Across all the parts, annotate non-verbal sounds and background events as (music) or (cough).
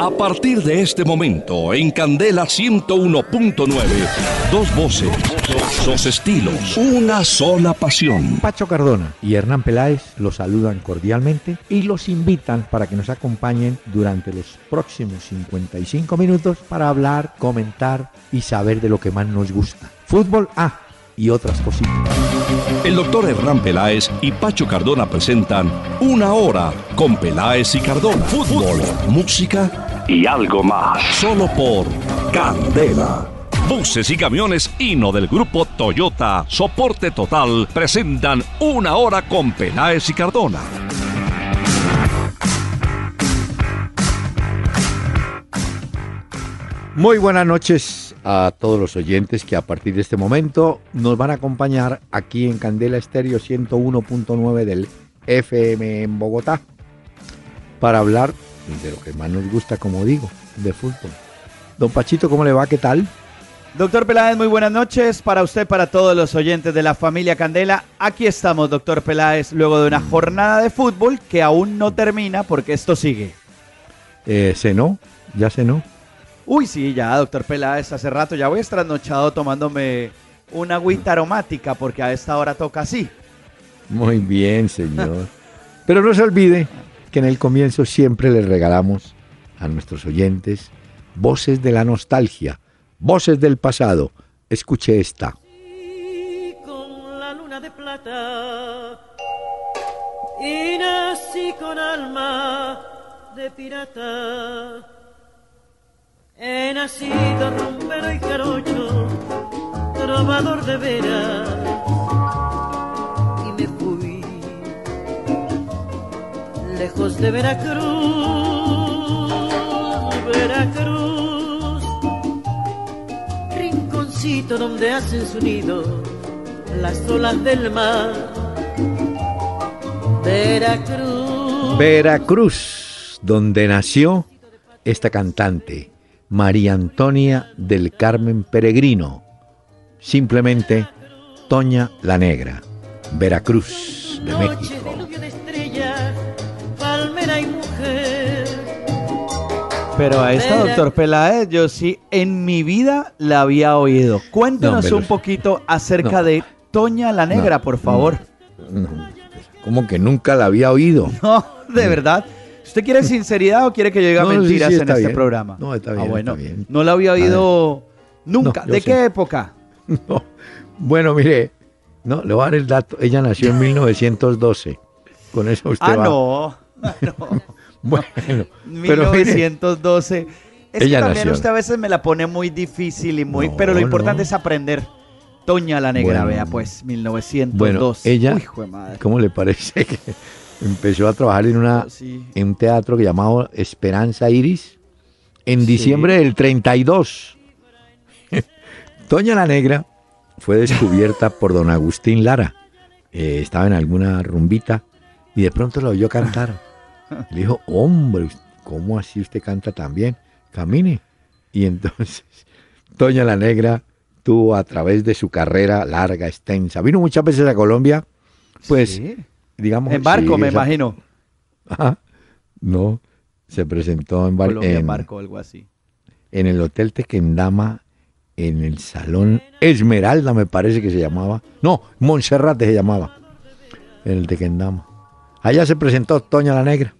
A partir de este momento, en Candela 101.9, dos voces, dos estilos, una sola pasión. Pacho Cardona y Hernán Peláez los saludan cordialmente y los invitan para que nos acompañen durante los próximos 55 minutos para hablar, comentar y saber de lo que más nos gusta. Fútbol A y otras cositas. El doctor Hernán Peláez y Pacho Cardona presentan Una Hora con Peláez y Cardona. Fútbol, música y algo más. Solo por Candela. Buses y camiones Hino del grupo Toyota, soporte total, presentan Una Hora con Peláez y Cardona. Muy buenas noches a todos los oyentes que a partir de este momento nos van a acompañar aquí en Candela Estéreo 101.9 del FM en Bogotá para hablar de lo que más nos gusta, como digo, de fútbol. Don Pachito, ¿cómo le va? ¿Qué tal? Doctor Peláez, muy buenas noches para usted, para todos los oyentes de la familia Candela. Aquí estamos, doctor Peláez, luego de una jornada de fútbol que aún no termina porque esto sigue. Eh, ¿Cenó? ¿Ya cenó? Uy, sí, ya, doctor Peláez, hace rato ya voy estrasnochado tomándome una agüita aromática porque a esta hora toca así. Muy bien, señor. (laughs) Pero no se olvide que en el comienzo siempre le regalamos a nuestros oyentes voces de la nostalgia, voces del pasado. Escuche esta. con la luna de plata y nací con alma de pirata. He nacido rumbero y jarocho, trovador de veras, y me fui lejos de Veracruz, Veracruz, rinconcito donde hacen su nido las olas del mar. Veracruz. Veracruz, donde nació esta cantante, María Antonia del Carmen Peregrino, simplemente Toña la Negra, Veracruz de México. Pero a esta, doctor Peláez, yo sí en mi vida la había oído. Cuéntenos No, pero- un poquito acerca no. de Toña la Negra, No, por favor. No, como que nunca la había oído. (laughs) No, de verdad. ¿Usted quiere (laughs) sinceridad o quiere que yo diga No, sí, mentiras sí, en está este bien. programa? No, está Ah, bien, bueno, está bien. no la había oído nunca. No, ¿De sé. qué época? (laughs) No. Bueno, mire, no, le voy a dar el dato. Ella nació en 1912. Con eso usted Ah, va. no. (laughs) Ah, no. Bueno, pero mire, 1912. Es Ella que también nació. usted a veces me la pone muy difícil y muy... No, pero lo importante no. es aprender. Toña la Negra, Bueno. vea pues, 1912. Bueno, ella- Uy, hijo de madre. ¿cómo le parece que empezó a trabajar en una Sí. en un teatro que llamaba Esperanza Iris en diciembre del 32. Doña (laughs) la Negra fue descubierta por don Agustín Lara. Eh, estaba en alguna rumbita y de pronto la oyó cantar. Le dijo, hombre, ¿cómo así usted canta tan bien? Camine. Y entonces, (laughs) Doña la Negra tuvo a través de su carrera larga, extensa. Vino muchas veces a Colombia, pues, Sí. Digamos... En barco, sí, me esa- imagino. Ajá. No, se presentó en, bar- en barco algo así. en el Hotel Tequendama, en el Salón Esmeralda, me parece que se llamaba. No, Monserrate se llamaba. En el Tequendama. Allá se presentó Toña la Negra.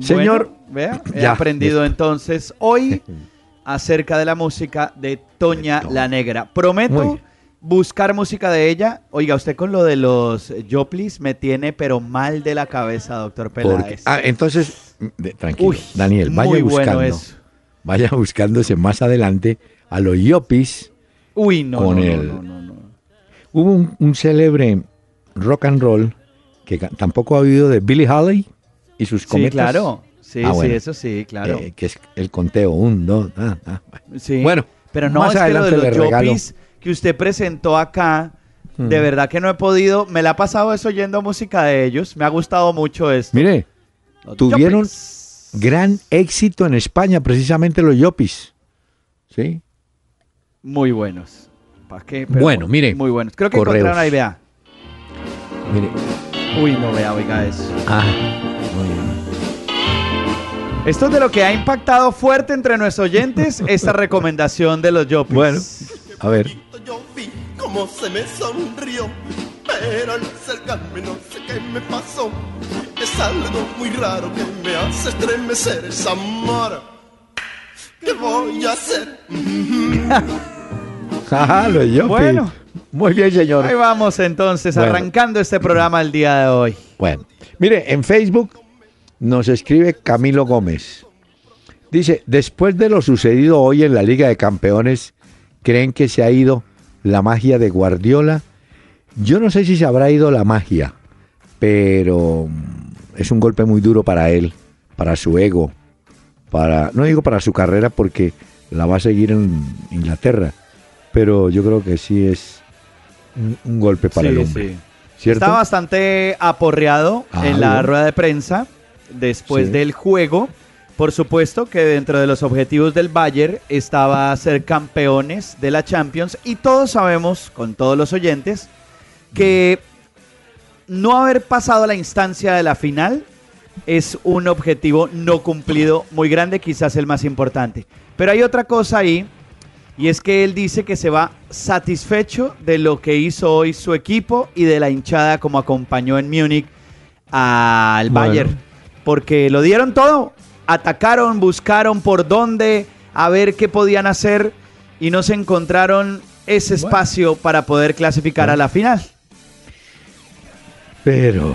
Señor, Bueno, vea, he (clears throat) ya, aprendido entonces hoy (laughs) acerca de la música de Toña De la Negra. Prometo. Buscar música de ella. Oiga, usted con lo de los Joplis me tiene pero mal de la cabeza, doctor Peláez. ah, entonces, de- tranquilo, Uy, Daniel, vaya buscando. bueno. Vaya buscándose más adelante a los Yopis. Uy, no, con no, no, el- no, no, no. Hubo un, un célebre rock and roll que tampoco ha oído de Billy Holly y sus Sí, cometas. claro. Sí, Ah, sí, eso sí, claro. eh, que es el conteo, un, dos, ah, ah, bueno. Sí. Bueno, pero no más es que lo de adelante los. Jopis que usted presentó acá, Hmm. de verdad que no he podido. Me la ha pasado eso oyendo música de ellos. Me ha gustado mucho esto. Mire, Los tuvieron gran éxito en España, precisamente los Yopis. ¿Sí? Muy buenos. ¿Para qué? Pero Bueno, muy- mire, Muy buenos. Creo que correos. encontraron ahí, vea. Mire. Uy, no vea, oiga eso. Ah, muy bien. Esto es de lo que ha impactado fuerte entre nuestros oyentes esta (laughs) recomendación de los Yopis. Bueno, a ver. Yo cómo se me sonrió, pero al acercarme no sé qué me pasó. Es algo muy raro que me hace estremecer ese amor. ¿Qué voy a hacer? (laughs) Los Yopis. Bueno. Muy bien, señor. Ahí vamos entonces, Bueno. arrancando este programa el día de hoy. Bueno, mire, en Facebook nos escribe Camilo Gómez. Dice, después de lo sucedido hoy en la Liga de Campeones, ¿creen que se ha ido la magia de Guardiola? Yo no sé si se habrá ido la magia, pero mm, es un golpe muy duro para él, para su ego, para no digo para su carrera porque la va a seguir en Inglaterra, pero yo creo que sí es un, un golpe para Sí, el hombre. sí. ¿Cierto? Está bastante aporreado Ah, en la bueno. rueda de prensa después Sí. del juego. Por supuesto que dentro de los objetivos del Bayern estaba ser campeones de la Champions y todos sabemos, con todos los oyentes, que no haber pasado a la instancia de la final es un objetivo no cumplido muy grande, quizás el más importante. Pero hay otra cosa ahí y es que él dice que se va satisfecho de lo que hizo hoy su equipo y de la hinchada como acompañó en Múnich al Bueno. Bayern. Porque lo dieron todo. Atacaron, buscaron por dónde, a ver qué podían hacer y no se encontraron ese Bueno. espacio para poder clasificar a la final. Pero,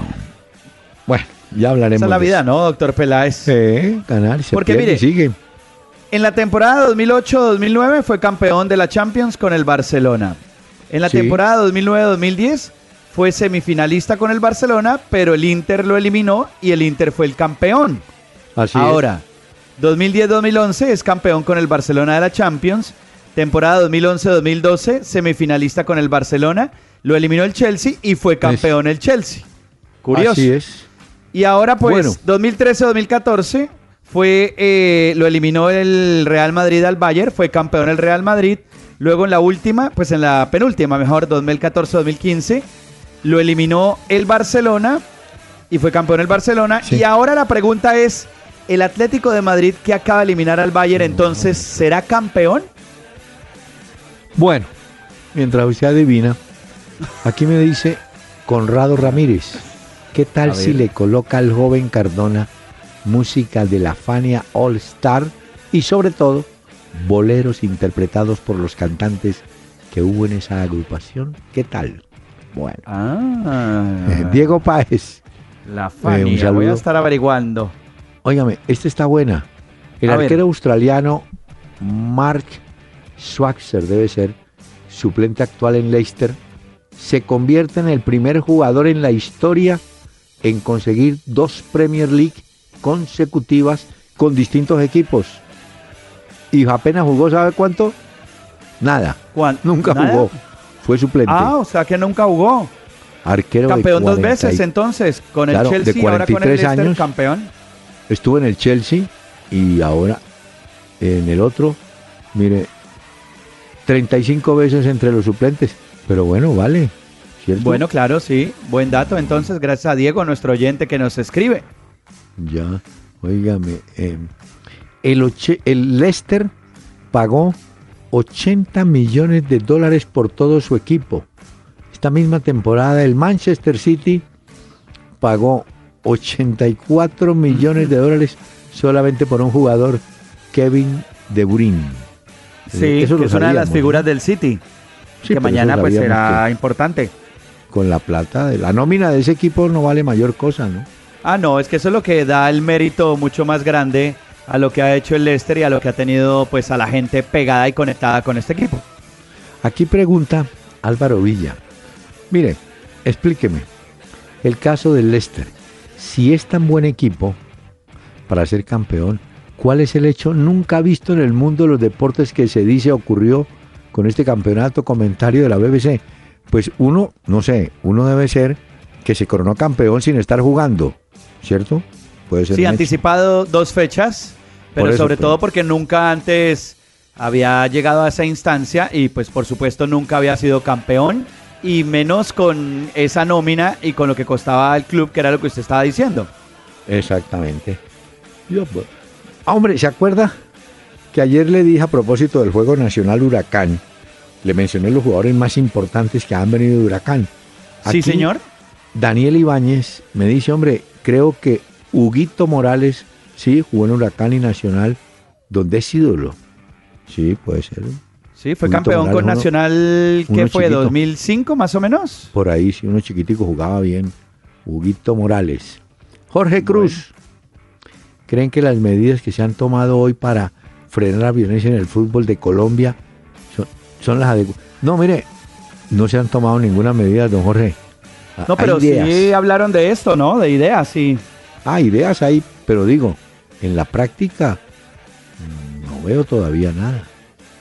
bueno, ya hablaremos. Esa es la vida. ¿no, doctor Peláez? Sí, ganar, se Porque pierde mire, sigue. En la temporada 2008-2009 fue campeón de la Champions con el Barcelona. En la Sí. temporada 2009-2010 fue semifinalista con el Barcelona, pero el Inter lo eliminó y el Inter fue el campeón. Así. Ahora, 2010-2011 es campeón con el Barcelona de la Champions. Temporada 2011-2012, semifinalista con el Barcelona. Lo eliminó el Chelsea y fue campeón el Chelsea. Curioso. Así es. Y ahora, pues, Bueno. 2013-2014 fue eh, lo eliminó el Real Madrid al Bayern, fue campeón el Real Madrid. Luego en la última, pues en la penúltima, mejor, 2014-2015, lo eliminó el Barcelona y fue campeón el Barcelona. Sí. Y ahora la pregunta es, ¿el Atlético de Madrid que acaba de eliminar al Bayern entonces será campeón? Bueno, mientras usted adivina, aquí me dice Conrado Ramírez, ¿qué tal si le coloca al joven Cardona música de la Fania All Star y sobre todo boleros interpretados por los cantantes que hubo en esa agrupación? ¿Qué tal? Bueno, Ah, eh, (laughs) Diego Páez, la un Fania, voy a estar averiguando. Óigame, esta está buena. El A ver. arquero australiano Mark Schwarzer debe ser suplente actual en Leicester, se convierte en el primer jugador en la historia en conseguir dos Premier League consecutivas con distintos equipos. Y apenas jugó, ¿sabe cuánto? Nada, ¿Cuán- nunca nada? jugó. Fue suplente. Ah, o sea que nunca jugó. Arquero de Campeón dos 40 y- veces entonces, con el de Chelsea y ahora con el 43 Leicester años. campeón. Estuvo en el Chelsea y ahora en el otro, mire, 35 veces entre los suplentes. Pero bueno, vale. ¿cierto? Bueno, claro, sí, buen dato. Entonces, gracias a Diego, nuestro oyente que nos escribe. Ya, óigame. eh, el, oche- el Leicester pagó 80 millones de dólares por todo su equipo. Esta misma temporada el Manchester City pagó 84 millones de dólares solamente por un jugador, Kevin De Bruyne. Sí, Eh, eso que es una de las figuras ¿no? del City, Sí, que mañana pues será importante. Con la plata de la nómina de ese equipo no vale mayor cosa, ¿no? Ah, no, es que eso es lo que da el mérito mucho más grande a lo que ha hecho el Leicester y a lo que ha tenido pues a la gente pegada y conectada con este equipo. Aquí pregunta Álvaro Villa. Mire, explíqueme. El caso del Leicester. Si es tan buen equipo para ser campeón, ¿cuál es el hecho nunca visto en el mundo de los deportes que se dice ocurrió con este campeonato comentario de la BBC? Pues uno, no sé, uno debe ser que se coronó campeón sin estar jugando, ¿cierto? Puede ser. Sí, hecho. anticipado dos fechas, pero eso, sobre pero- todo porque nunca antes había llegado a esa instancia y pues por supuesto nunca había sido campeón y menos con esa nómina y con lo que costaba el club, que era lo que usted estaba diciendo. Exactamente. Yo, Ah, hombre, ¿se acuerda que ayer le dije a propósito del Juego Nacional Huracán? Le mencioné los jugadores más importantes que han venido de Huracán. sí, señor. Daniel Ibáñez me dice, hombre, creo que Huguito Morales, sí, jugó en Huracán y Nacional, donde es ídolo. Sí, puede ser. Sí, fue campeón con Nacional, ¿qué fue? ¿2005 más o menos? Por ahí, sí, uno chiquitico jugaba bien. Huguito Morales. Jorge Cruz. ¿Creen que las medidas que se han tomado hoy para frenar la violencia en el fútbol de Colombia son, las adecuadas? No, mire, no se han tomado ninguna medida, don Jorge. No, pero sí hablaron de esto, ¿no? De ideas, sí. Ah, ideas hay, pero digo, en la práctica no veo todavía nada.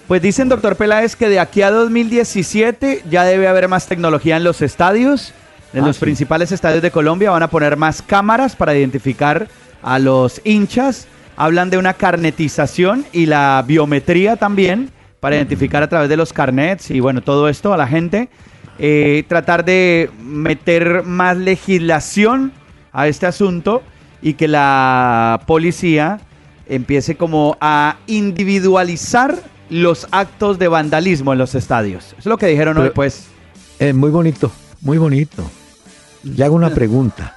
Pues dicen, doctor Peláez, que de aquí a 2017 ya debe haber más tecnología en los estadios. En ah, los principales estadios de Colombia van a poner más cámaras para identificar a los hinchas. Hablan de una carnetización y la biometría también para identificar a través de los carnets y bueno, todo esto a la gente. Eh, tratar de meter más legislación a este asunto y que la policía empiece como a individualizar los actos de vandalismo en los estadios. Es lo que dijeron hoy, pues. Es muy bonito, muy bonito. Le hago una pregunta.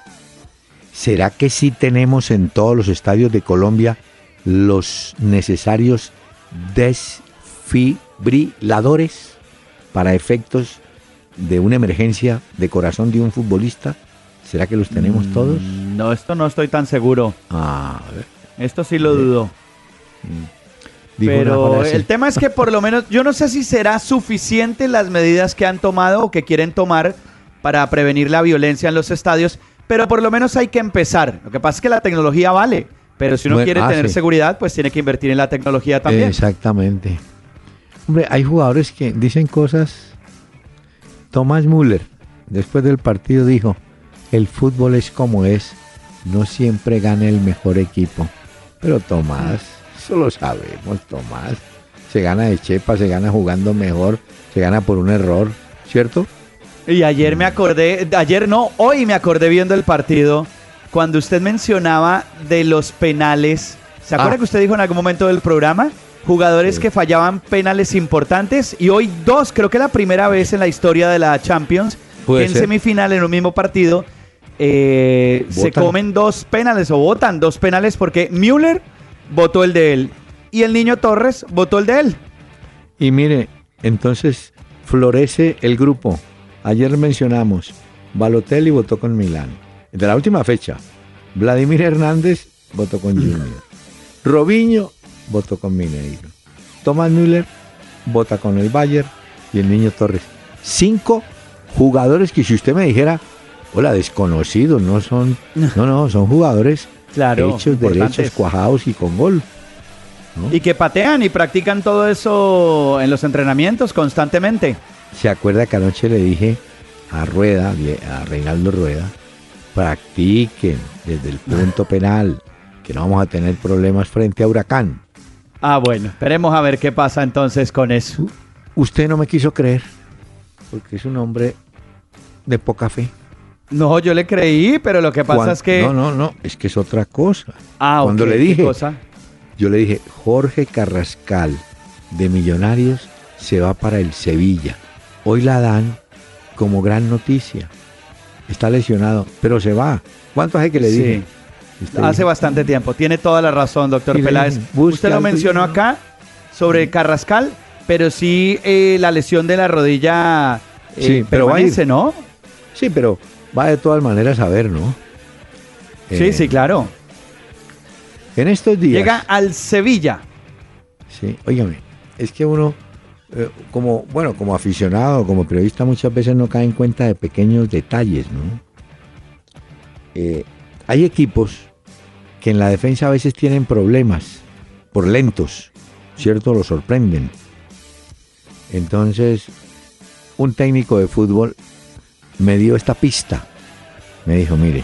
¿Será que sí tenemos en todos los estadios de Colombia los necesarios desfibriladores para efectos de una emergencia de corazón de un futbolista? ¿Será que los tenemos mm, todos? No, esto no estoy tan seguro. Ah, Esto sí lo dudo. Mm. Pero el tema es que por lo menos yo no sé si será suficiente las medidas que han tomado o que quieren tomar para prevenir la violencia en los estadios, pero por lo menos hay que empezar. Lo que pasa es que la tecnología vale, pero si uno quiere ah, tener seguridad, pues tiene que invertir en la tecnología también. Exactamente. Hombre, hay jugadores que dicen cosas. Tomás Müller, después del partido, dijo, el fútbol es como es, no siempre gana el mejor equipo. Pero Tomás, eso lo sabemos, Tomás. Se gana de chepa, se gana jugando mejor, se gana por un error, ¿cierto? Y ayer me acordé, ayer no, hoy me acordé viendo el partido, cuando usted mencionaba de los penales. ¿Se acuerda ah. que usted dijo en algún momento del programa? Jugadores que fallaban penales importantes y hoy dos, creo que la primera vez en la historia de la Champions, que en semifinal en un mismo partido eh, se comen dos penales o votan dos penales porque Müller votó el de él y el niño Torres votó el de él. Y mire, entonces florece el grupo. Ayer mencionamos, Balotelli votó con Milán. De la última fecha, Vladimir Hernández votó con Junior. (laughs) Robinho votó con Mineiro. Tomás Müller vota con el Bayern y el Niño Torres. Cinco jugadores que si usted me dijera, hola, desconocidos, no son, (laughs) no, no, son jugadores claro, hechos, derechos, cuajados y con gol. Y que patean y practican todo eso en los entrenamientos constantemente. ¿Se acuerda que anoche le dije a Rueda, a Reinaldo Rueda, practiquen desde el punto penal, que no vamos a tener problemas frente a Huracán? Ah, bueno, esperemos a ver qué pasa entonces con eso. Usted no me quiso creer, porque es un hombre de poca fe. No, yo le creí, pero lo que pasa es que... No, no, no, es que es otra cosa. Ah, Cuando le dije, cosa? yo le dije, Jorge Carrascal de Millonarios se va para el Sevilla. Hoy la dan como gran noticia. Está lesionado, pero se va. ¿Cuánto hace que le dije? Hace bastante tiempo. Tiene toda la razón, doctor Peláez. Usted lo mencionó acá sobre Carrascal, pero sí eh, la lesión de la rodilla eh, sí, pero va a irse, ¿no? Sí, pero va de todas maneras a ver, ¿no? sí, eh, sí, claro. En estos días. Llega al Sevilla. Sí, óigame, es que uno eh, como, bueno, como aficionado, como periodista, muchas veces no cae en cuenta de pequeños detalles, ¿no? Eh, hay equipos que en la defensa a veces tienen problemas por lentos, ¿cierto? Lo sorprenden. Entonces, un técnico de fútbol me dio esta pista. Me dijo, mire,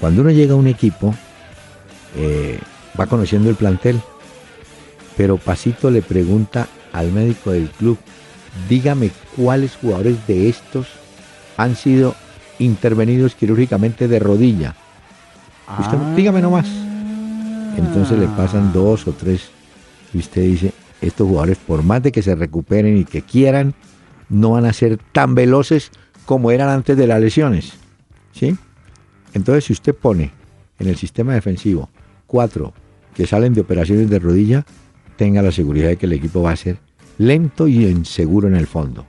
cuando uno llega a un equipo, eh, va conociendo el plantel, pero Pasito le pregunta al médico del club, dígame cuáles jugadores de estos han sido intervenidos quirúrgicamente de rodilla. dígame nomás. Entonces le pasan dos o tres y usted dice, estos jugadores por más de que se recuperen y que quieran, no van a ser tan veloces como eran antes de las lesiones. ¿Sí? Entonces si usted pone en el sistema defensivo cuatro que salen de operaciones de rodilla, tenga la seguridad de que el equipo va a ser lento y inseguro en el fondo.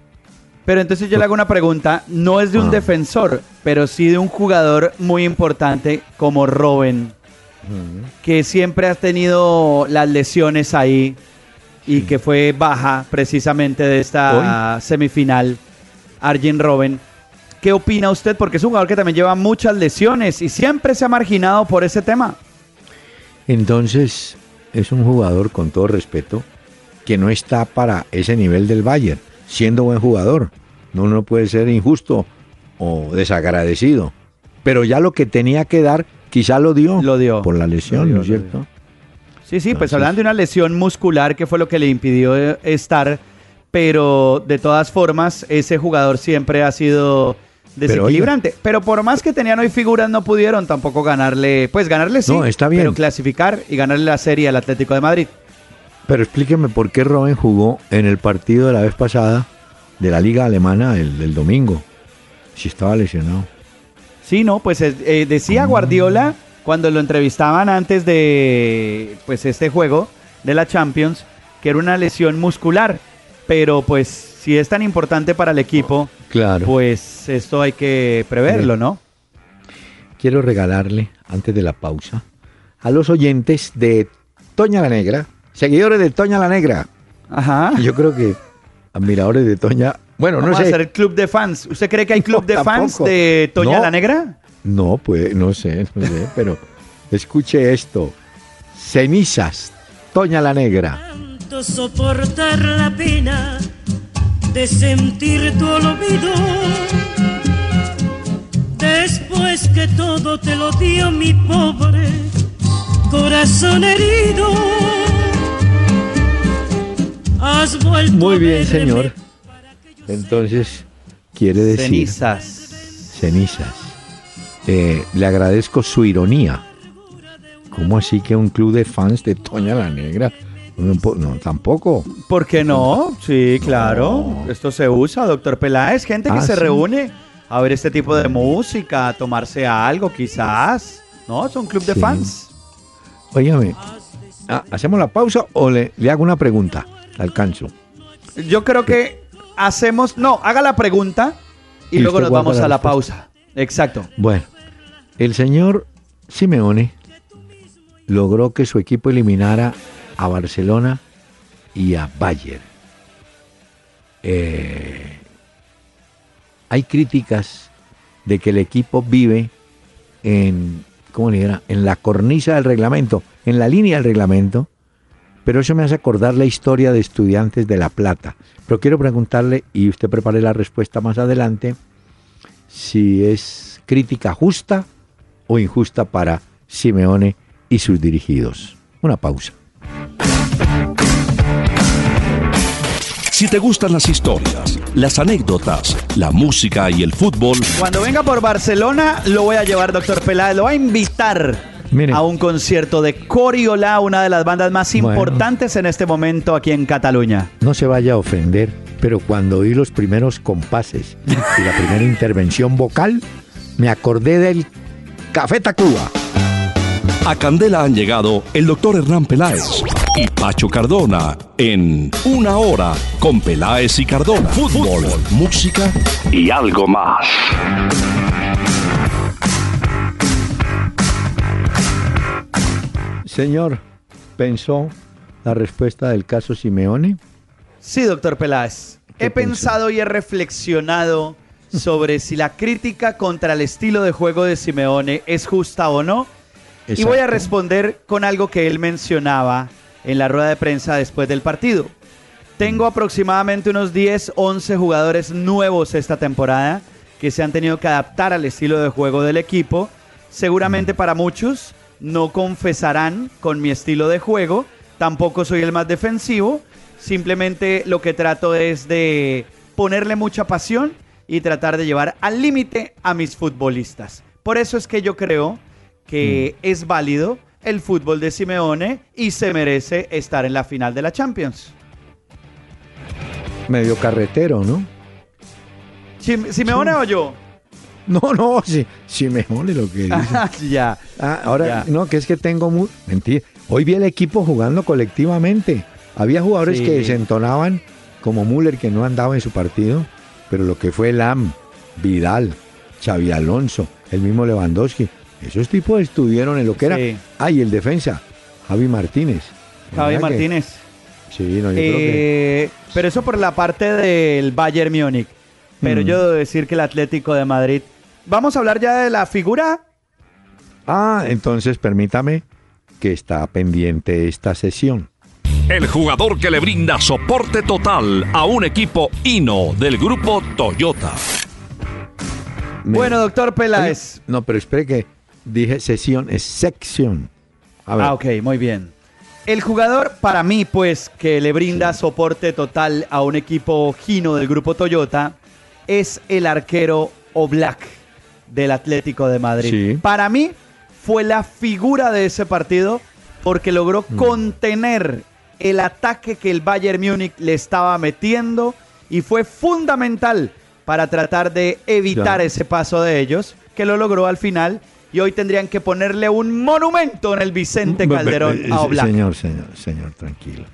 Pero entonces yo le hago una pregunta, no es de un ah. defensor, pero sí de un jugador muy importante como Robin, que siempre ha tenido las lesiones ahí y que fue baja precisamente de esta semifinal, Arjen Robin. ¿Qué opina usted? Porque es un jugador que también lleva muchas lesiones y siempre se ha marginado por ese tema. Entonces, es un jugador, con todo respeto, que no está para ese nivel del Bayern, siendo buen jugador. No, no puede ser injusto o desagradecido. Pero ya lo que tenía que dar, quizá lo dio. Lo dio. Por la lesión, ¿no es cierto? Sí, sí, pues hablando de una lesión muscular que fue lo que le impidió eh, estar, pero de todas formas, ese jugador siempre ha sido desequilibrante. Pero, por más que tenían hoy figuras, no pudieron tampoco ganarle, pues ganarle sí, está bien. pero clasificar y ganarle la serie al Atlético de Madrid. Pero explíqueme por qué Robin jugó en el partido de la vez pasada de la Liga Alemana el, del domingo, si estaba lesionado. Sí, no, pues eh, decía ah. Guardiola cuando lo entrevistaban antes de pues este juego de la Champions que era una lesión muscular, pero pues si es tan importante para el equipo, Claro. Pues esto hay que preverlo, ¿no? Quiero regalarle, antes de la pausa, a los oyentes de Toña la Negra, seguidores de Toña la Negra. Ajá. Yo creo que admiradores de Toña. Bueno, no sé. a hacer el club de fans. ¿Usted cree que hay club de fans de Toña la Negra? No, pues no sé, no sé, (laughs) pero escuche esto. Cenizas, Toña la Negra. soportar la pena de sentir tu olvido. Después que todo te lo dio mi pobre corazón herido. Has vuelto Muy bien, señor. Entonces, quiere decir... Cenizas. Cenizas. Eh, le agradezco su ironía. ¿Cómo así que un club de fans de Toña la Negra no, tampoco. ¿Por qué no? Sí, claro. Esto se usa, doctor Peláez. Gente que ah, se reúne a ver este tipo de música, a tomarse algo, quizás. ¿No? Es un club de fans. Óigame, ah, ¿hacemos la pausa o le, hago una pregunta? Alcanzo. Yo creo que hacemos. No, haga la pregunta y, luego nos vamos a la pausa. Exacto. Bueno, el señor Simeone logró que su equipo eliminara a Barcelona y a Bayern. Eh, hay críticas de que el equipo vive en, ¿cómo En la cornisa del reglamento, en la línea del reglamento, pero eso me hace acordar la historia de estudiantes de La Plata. Pero quiero preguntarle, y usted prepare la respuesta más adelante, si es crítica justa o injusta para Simeone y sus dirigidos. Una pausa. Si te gustan las historias, las anécdotas, la música y el fútbol. Cuando venga por Barcelona, lo voy a llevar, doctor Peláez. Lo voy a invitar a un concierto de Coriola, una de las bandas más importantes en este momento aquí en Cataluña. No se vaya a ofender, pero cuando oí los primeros compases y la primera intervención vocal, me acordé del Café Tacuba. A Candela han llegado el doctor Hernán Peláez y Pacho Cardona en Una Hora con Peláez y Cardona. Fútbol, música y algo más. Señor, ¿pensó la respuesta del caso Simeone? Sí, doctor Peláez. He pensado y he reflexionado sobre si la crítica contra el estilo de juego de Simeone es justa o no y voy a responder con algo que él mencionaba en la rueda de prensa después del partido. Tengo aproximadamente unos 10, 11 jugadores nuevos esta temporada que se han tenido que adaptar al estilo de juego del equipo. Seguramente para muchos no confesarán con mi estilo de juego. Tampoco soy el más defensivo. Simplemente lo que trato es de ponerle mucha pasión y tratar de llevar al límite a mis futbolistas. Por eso es que yo creo que mm. es válido el fútbol de Simeone y se merece estar en la final de la Champions. Medio carretero, ¿no? ¿Simeone o yo? No, no, si, Simeone lo que dice. (laughs) ya. Ah, ahora, no, que es que tengo muy... Mentira. Hoy vi el equipo jugando colectivamente. Había jugadores que se entonaban como Müller que no andaba en su partido, pero lo que fue Lam, Vidal, Xavi Alonso, el mismo Lewandowski, esos tipos estuvieron en lo que era. Ah, y el defensa, Javi Martínez. Javi Martínez. Sí, no, yo creo que... Eh, pero eso por la parte del Bayern Múnich. Pero mm. yo debo decir que el Atlético de Madrid. Vamos a hablar ya de la figura. Ah, entonces permítame que está pendiente esta sesión. El jugador que le brinda soporte total a un equipo Hino del grupo Toyota. Bueno, doctor Peláez. no, pero espere que dije sesión, es sección. Ah, ok, muy bien. El jugador para mí, pues, que le brinda soporte total a un equipo Hino del grupo Toyota es el arquero Oblak del Atlético de Madrid. Para mí fue la figura de ese partido porque logró mm. contener el ataque que el Bayern Múnich le estaba metiendo y fue fundamental para tratar de evitar ese paso de ellos, que lo logró al final y hoy tendrían que ponerle un monumento en el Vicente Calderón a Oblak. Señor, señor, señor, tranquilo.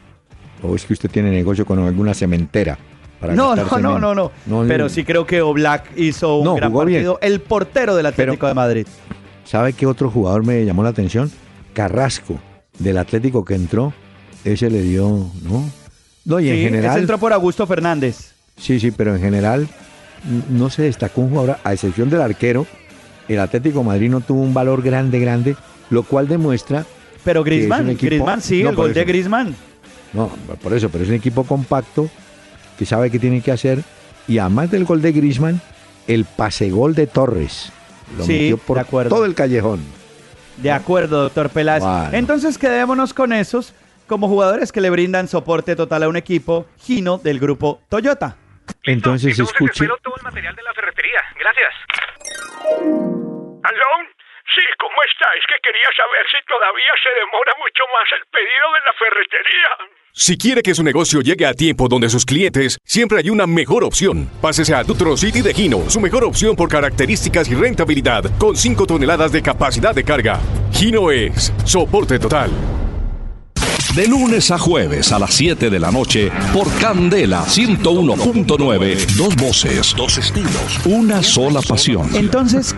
O es que usted tiene negocio con alguna cementera. no, no, no, no, no, Pero sí creo que Oblak hizo un gran partido. El portero del Atlético de Madrid. ¿Sabe qué otro jugador me llamó la atención? Carrasco, del Atlético que entró ese le dio, ¿no? No, y en general. Ese entró por Augusto Fernández. Sí, sí, pero en general no se destacó un jugador, a excepción del arquero. El Atlético Madrid no tuvo un valor grande, grande, lo cual demuestra. Pero Griezmann, Griezmann sí, el gol de Griezmann. No, por eso, pero es un equipo compacto que sabe qué tiene que hacer. Y además del gol de Griezmann, el pase gol de Torres. Lo metió por todo el callejón. De acuerdo, doctor Peláez. Entonces quedémonos con esos como jugadores que le brindan soporte total a un equipo Gino del grupo Toyota. Entonces, escuche. todo el material de la ferretería. Gracias. ¿Aló? Sí, ¿cómo está? Es que quería saber si todavía se demora mucho más el pedido de la ferretería. Si quiere que su negocio llegue a tiempo donde sus clientes, siempre hay una mejor opción. Pásese a Dutro City de Gino, su mejor opción por características y rentabilidad, con 5 toneladas de capacidad de carga. Gino es soporte total. De lunes a jueves a las 7 de la noche por Candela 101.9. Dos voces, dos estilos, una sola pasión. Entonces,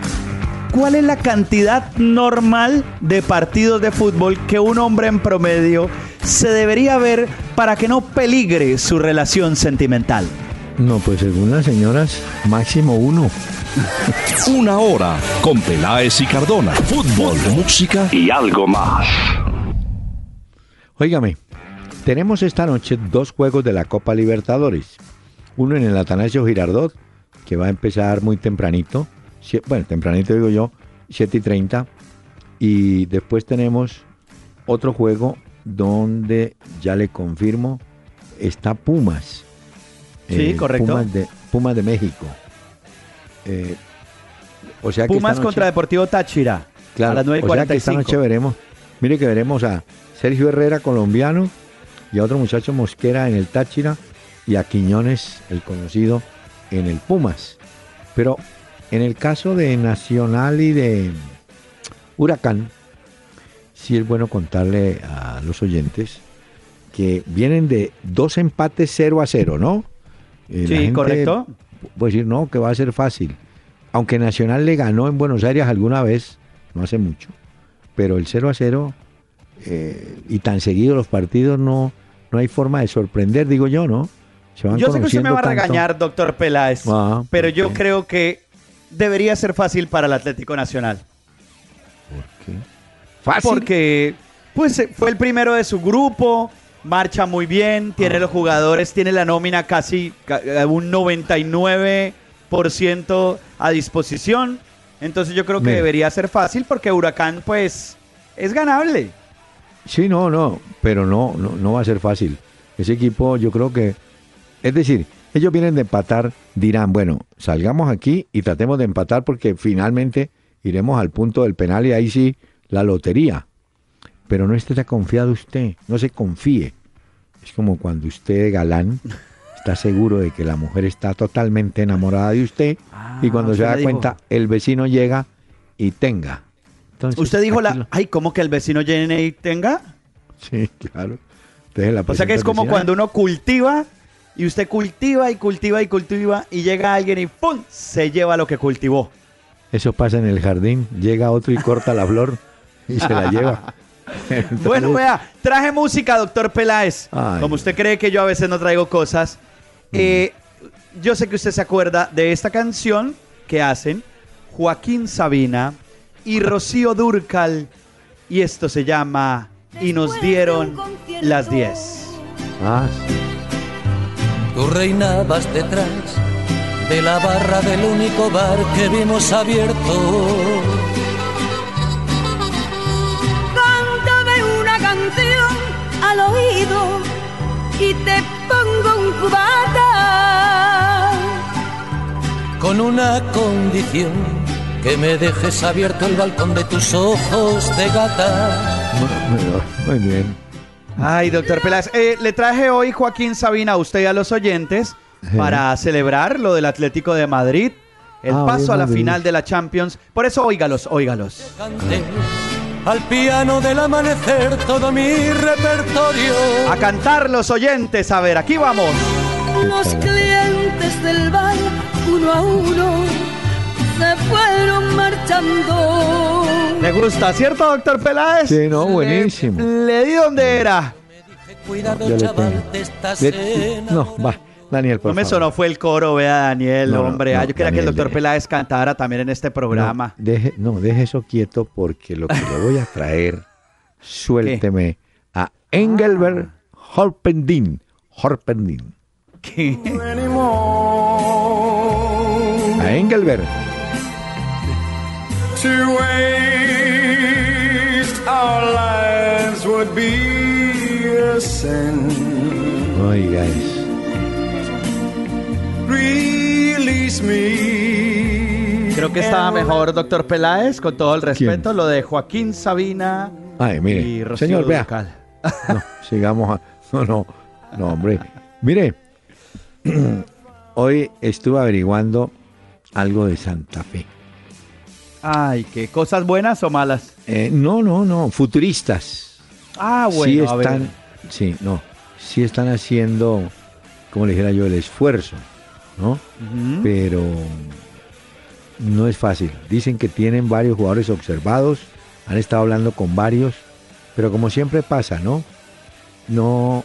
¿cuál es la cantidad normal de partidos de fútbol que un hombre en promedio se debería ver para que no peligre su relación sentimental? No, pues según las señoras, máximo uno. Una hora con Peláez y Cardona. Fútbol, música y algo más. Óigame, tenemos esta noche dos juegos de la Copa Libertadores. Uno en el Atanasio Girardot, que va a empezar muy tempranito. Bueno, tempranito digo yo, 7 y 30. Y después tenemos otro juego donde, ya le confirmo, está Pumas. Sí, eh, correcto. Pumas de, Pumas de México. Eh, o sea Pumas contra Deportivo Táchira. Claro, a las 9 o sea que esta noche veremos. Mire que veremos a Sergio Herrera, colombiano, y a otro muchacho Mosquera en el Táchira, y a Quiñones, el conocido, en el Pumas. Pero en el caso de Nacional y de Huracán, sí es bueno contarle a los oyentes que vienen de dos empates 0 a 0, ¿no? Eh, sí, correcto. Puede decir, no, que va a ser fácil. Aunque Nacional le ganó en Buenos Aires alguna vez, no hace mucho, pero el 0 a 0 eh, y tan seguido los partidos no, no hay forma de sorprender, digo yo, ¿no? yo sé que usted me va a regañar, doctor Peláez, ah, pero yo creo que debería ser fácil para el Atlético Nacional. ¿Por qué? ¿Fácil? Porque pues, eh, fue el primero de su grupo, marcha muy bien, tiene ah. los jugadores, tiene la nómina casi un 99% a disposición. Entonces yo creo que debería ser fácil porque Huracán pues es ganable. Sí, no, no, pero no, no, no va a ser fácil. Ese equipo yo creo que, es decir, ellos vienen de empatar, dirán, bueno, salgamos aquí y tratemos de empatar porque finalmente iremos al punto del penal y ahí sí la lotería. pero no esté tan confiado usted, no se confíe. Es como cuando usted, galán, está seguro de que la mujer está totalmente enamorada de usted y cuando se da dijo. cuenta, el vecino llega y tenga. Entonces, Usted dijo la... Ay, ¿cómo que el vecino llene y tenga? Sí, claro. La O sea que es como cuando uno cultiva y usted cultiva y cultiva y cultiva y llega alguien y ¡pum! se lleva lo que cultivó. Eso pasa en el jardín, llega otro y corta la flor y se la lleva. Entonces, (laughs) Bueno, vea, traje música, doctor Peláez. Ay. Como usted cree que yo a veces no traigo cosas, eh, yo sé que usted se acuerda de esta canción que hacen Joaquín Sabina y Rocío Durcal. Y esto se llama Y nos dieron las 10. Ah, sí. Tú reinabas detrás de la barra del único bar que vimos abierto. Cántame una canción al oído y te pongo un cubata. con una condición, que me dejes abierto el balcón de tus ojos de gata. Muy- Muy bien. Ay, doctor Peláez, eh, le traje hoy Joaquín Sabina a usted y a los oyentes para celebrar lo del Atlético de Madrid, el Ah, paso a la Madrid. final de la Champions. Por eso, óigalos, óigalos. Al piano del amanecer todo mi repertorio. A cantar los oyentes, a ver, aquí vamos. Los clientes del bar, uno a uno, se fueron marchando. Me gusta, ¿cierto, doctor Peláez? Sí, no, buenísimo. Le, di donde era. Cuidado, le chaval, Le- No, va, Daniel, por No me favor. sonó, fue el coro, vea, Daniel, No, no, hombre. Ah, no, yo quería que el doctor de- Peláez cantara también en este programa. No, deje, no, deje eso quieto porque lo que le voy a traer, suélteme a Engelbert Horpendin. Horpendin. ¿Qué? A Engelbert. To waste our lives would be a sin. Oiga, es- Release me. Creo que estaba mejor, doctor Peláez, con todo el respeto, lo de Joaquín Sabina Ay, y mire, Rocío señor, vea. No, (laughs) sigamos. a- no, no, no, hombre. Mire, (clears throat) hoy estuve averiguando algo de Santa Fe. Ay, qué cosas buenas o malas. Eh, no, no, no, futuristas. Ah, bueno, sí a ver. están, sí, no, sí están haciendo, como le dijera yo, el esfuerzo, ¿no? Pero no es fácil. Dicen que tienen varios jugadores observados, han estado hablando con varios, pero como siempre pasa, ¿no? No,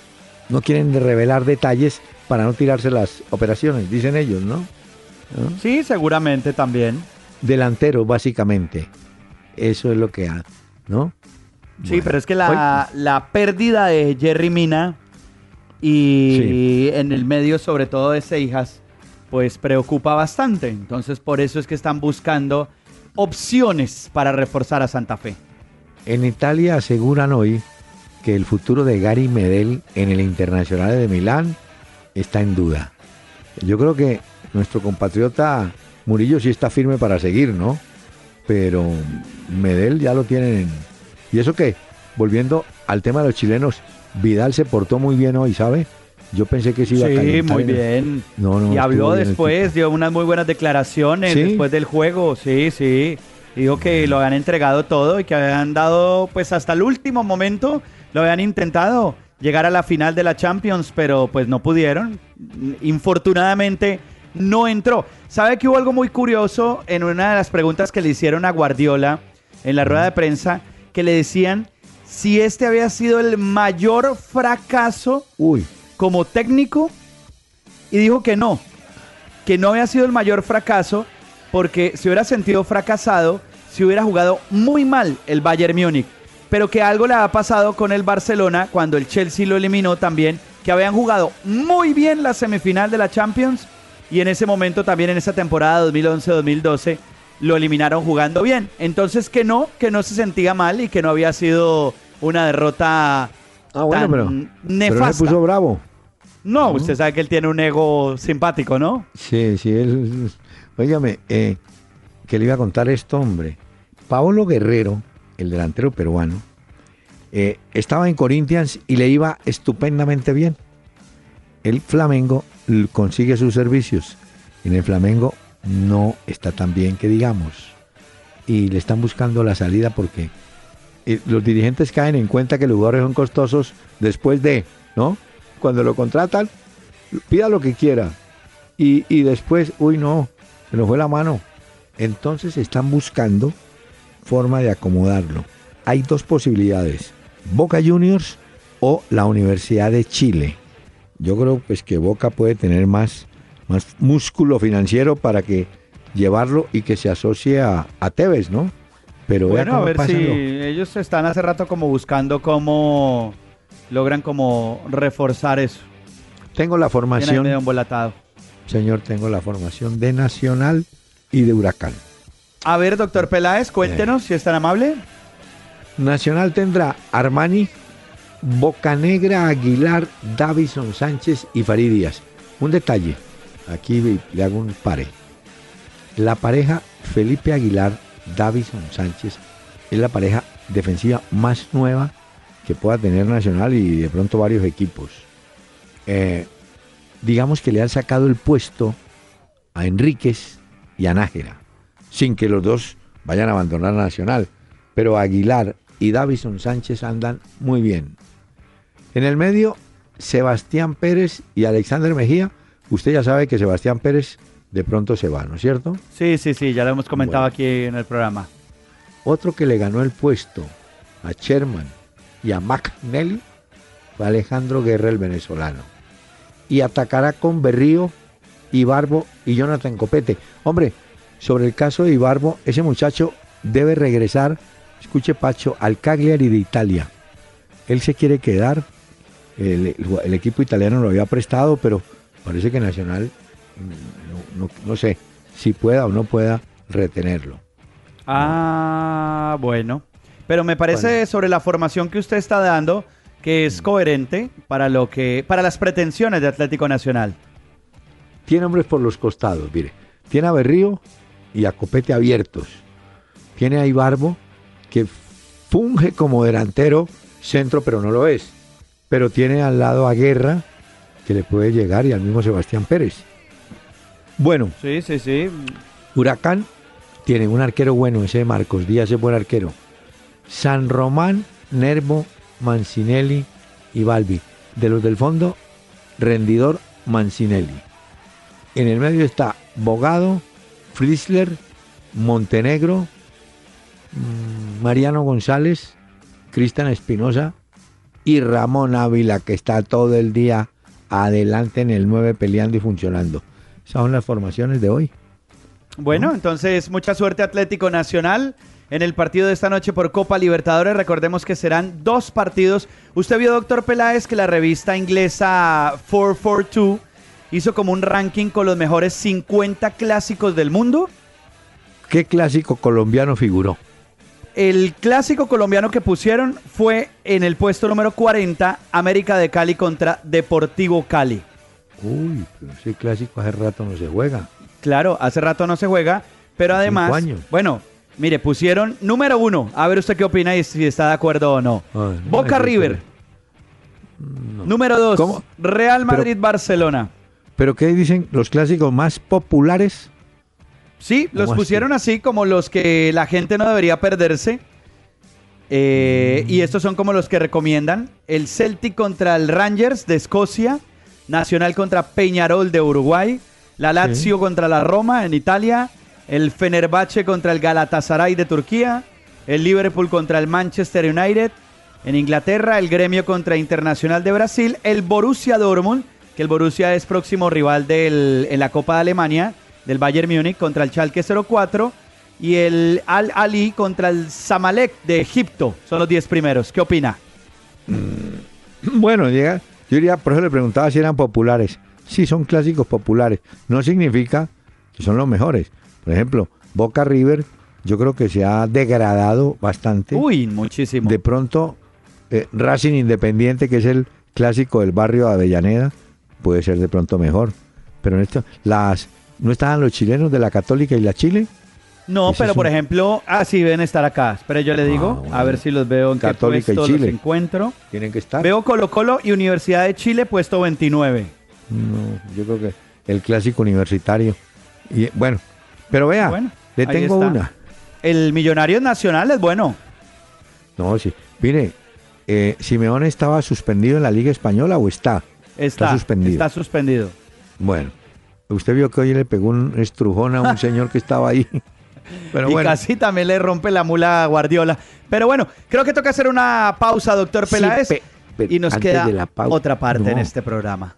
no quieren revelar detalles para no tirarse las operaciones, dicen ellos, ¿no? ¿No? Sí, seguramente también. Delantero, básicamente. Eso es lo que ha, ¿no? Sí, Bueno. pero es que la, la pérdida de Jerry Mina y Sí. en el medio, sobre todo de Seijas, pues preocupa bastante. Entonces, por eso es que están buscando opciones para reforzar a Santa Fe. En Italia aseguran hoy que el futuro de Gary Medel en el Internacional de Milán está en duda. Yo creo que nuestro compatriota Murillo sí está firme para seguir, ¿no? Pero Medel ya lo tienen en... Y eso que, volviendo al tema de los chilenos, Vidal se portó muy bien hoy, ¿sabe? Yo pensé que se iba a Sí, muy bien. No, no, y habló después, dio unas muy buenas declaraciones ¿Sí? después del juego. Sí, sí. Dijo que lo habían entregado todo y que habían dado, pues hasta el último momento, lo habían intentado llegar a la final de la Champions, pero pues no pudieron. Infortunadamente no entró. ¿Sabe que hubo algo muy curioso en una de las preguntas que le hicieron a Guardiola en la rueda de prensa? Que le decían si este había sido el mayor fracaso Uy, como técnico y dijo que no, que no había sido el mayor fracaso porque se hubiera sentido fracasado si hubiera jugado muy mal el Bayern Múnich, pero que algo le ha pasado con el Barcelona cuando el Chelsea lo eliminó también, que habían jugado muy bien la semifinal de la Champions y en ese momento también en esa temporada 2011-2012 lo eliminaron jugando bien. Entonces que no, que no se sentía mal y que no había sido una derrota ah, bueno, tan pero, pero no nefasta. se puso bravo. No, usted sabe que él tiene un ego simpático, ¿no? Sí, sí, él... Óigame, eh, que le iba a contar esto, hombre. Paolo Guerrero, el delantero peruano, Eh, estaba en Corinthians y le iba estupendamente bien. El Flamengo consigue sus servicios. En el Flamengo no está tan bien que digamos. Y le están buscando la salida porque eh, los dirigentes caen en cuenta que los jugadores son costosos después de, ¿no? Cuando lo contratan, pida lo que quiera. Y, y después, uy, no, se nos fue la mano. Entonces están buscando forma de acomodarlo. Hay dos posibilidades, Boca Juniors o la Universidad de Chile. Yo creo pues que Boca puede tener más, más músculo financiero para que llevarlo y que se asocie a, a Tevez, ¿no? Pero bueno, a ver si ellos están hace rato como buscando cómo logran como reforzar eso. Tengo la formación. Medio Señor, tengo la formación de Nacional y de Huracán. A ver, doctor Peláez, cuéntenos si es tan amable. Nacional tendrá Armani, Bocanegra, Aguilar, Davison Sánchez y Faridias. Un detalle, aquí le hago un pare. La pareja Felipe Aguilar, Davison Sánchez es la pareja defensiva más nueva que pueda tener Nacional y de pronto varios equipos. Eh, digamos que le han sacado el puesto a Enríquez y a Nájera, sin que los dos vayan a abandonar Nacional. Pero Aguilar y Davison Sánchez andan muy bien. En el medio, Sebastián Pérez y Alexander Mejía. Usted ya sabe que Sebastián Pérez de pronto se va, ¿no es cierto? Sí, sí, sí, ya lo hemos comentado aquí en el programa. Otro que le ganó el puesto a Sherman y a McNelly fue Alejandro Guerra, el venezolano. Y atacará con Berrío, Ibarbo y Jonathan Copete. Hombre, sobre el caso de Ibarbo, ese muchacho debe regresar, escuche Pacho, al Cagliari de Italia. Él se quiere quedar, el, el equipo italiano lo había prestado, pero parece que Nacional no, sé si pueda o no pueda retenerlo. Ah, bueno. Pero me parece sobre la formación que usted está dando que es mm. coherente para lo que para las pretensiones de Atlético Nacional. Tiene hombres por los costados, mire. Tiene a Berrío y a Copete abiertos. Tiene a Ibarbo que funge como delantero centro, pero no lo es. Pero tiene al lado a Guerra que le puede llegar y al mismo Sebastián Pérez. Bueno. Sí, sí, sí. Huracán tiene un arquero bueno, ese Marcos Díaz es buen arquero. San Román, Nervo, Mancinelli y Balbi. De los del fondo, rendidor Mancinelli. En el medio está Bogado, Fritzler, Montenegro, mm, Mariano González, Cristian Espinosa y Ramón Ávila, que está todo el día adelante en el 9 peleando y funcionando son las formaciones de hoy. Bueno, entonces mucha suerte Atlético Nacional en el partido de esta noche por Copa Libertadores. Recordemos que serán dos partidos. Usted vio, doctor Peláez, que la revista inglesa 442 hizo como un ranking con los mejores 50 clásicos del mundo. ¿Qué clásico colombiano figuró? El clásico colombiano que pusieron fue en el puesto número 40, América de Cali contra Deportivo Cali. Uy, pero ese clásico hace rato no se juega. Claro, hace rato no se juega, pero además, bueno, mire, pusieron número uno. A ver usted qué opina y si está de acuerdo o no. Boca River. Número dos, Real Madrid-Barcelona. ¿Pero qué dicen los clásicos más populares? Sí, los pusieron así como los que la gente no debería perderse. Eh, y estos son como los que recomiendan. El Celtic contra el Rangers de Escocia. Nacional contra Peñarol de Uruguay, la Lazio contra la Roma en Italia, el Fenerbahce contra el Galatasaray de Turquía, el Liverpool contra el Manchester United en Inglaterra, el Gremio contra Internacional de Brasil, el Borussia Dortmund, que el Borussia es próximo rival del, en la Copa de Alemania, del Bayern Múnich contra el Schalke 04 y el Al Ali contra el Zamalek de Egipto. Son los 10 primeros. ¿Qué opina? Mm, (clears throat) bueno, llega yo diría, por eso le preguntaba si eran populares. Sí, son clásicos populares. No significa que son los mejores. Por ejemplo, Boca River, yo creo que se ha degradado bastante. Uy, muchísimo. De pronto, eh, Racing Independiente, que es el clásico del barrio de Avellaneda, puede ser de pronto mejor. Pero en esto, las, ¿no estaban los chilenos de la Católica y la Chile? No, pero por un- ejemplo, ah, sí, deben estar acá. Pero yo le digo, Ah, bueno. a ver si los veo en qué Católica y puesto los Chile. encuentro. Tienen que estar. Veo Colo Colo y Universidad de Chile puesto 29. No, yo creo que el clásico universitario. Y bueno, pero vea, Bueno, le tengo una. El Millonario Nacional es bueno. No, sí. Mire, eh, Simeone estaba suspendido en la Liga Española o está. Está, suspendido. Está suspendido. Bueno, usted vio que hoy le pegó un estrujón a un (laughs) señor que estaba ahí. Pero y bueno, casi también le rompe la mula a Guardiola. Pero bueno, creo que toca hacer una pausa, doctor Sí, Peláez. pe- pe- y nos queda de la pausa- otra parte en No. este programa.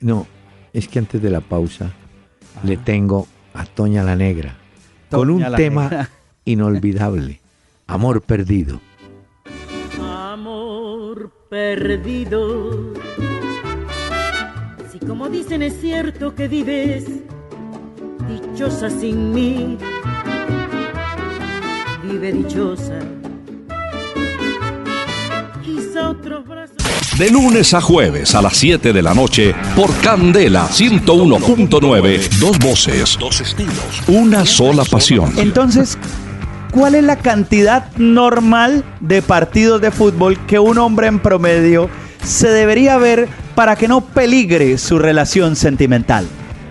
no, es que antes de la pausa le tengo a Toña la Negra con un tema Negra. (laughs) inolvidable, Amor Perdido. Amor perdido. Como dicen es cierto que vives dichosa sin mí, vive dichosa. Quizá otros brazos. De lunes a jueves a las 7 de la noche por Candela 101.9. Dos voces, dos estilos, una sola pasión. Entonces, ¿cuál es la cantidad normal de partidos de fútbol que un hombre en promedio se debería ver para que no peligre su relación sentimental?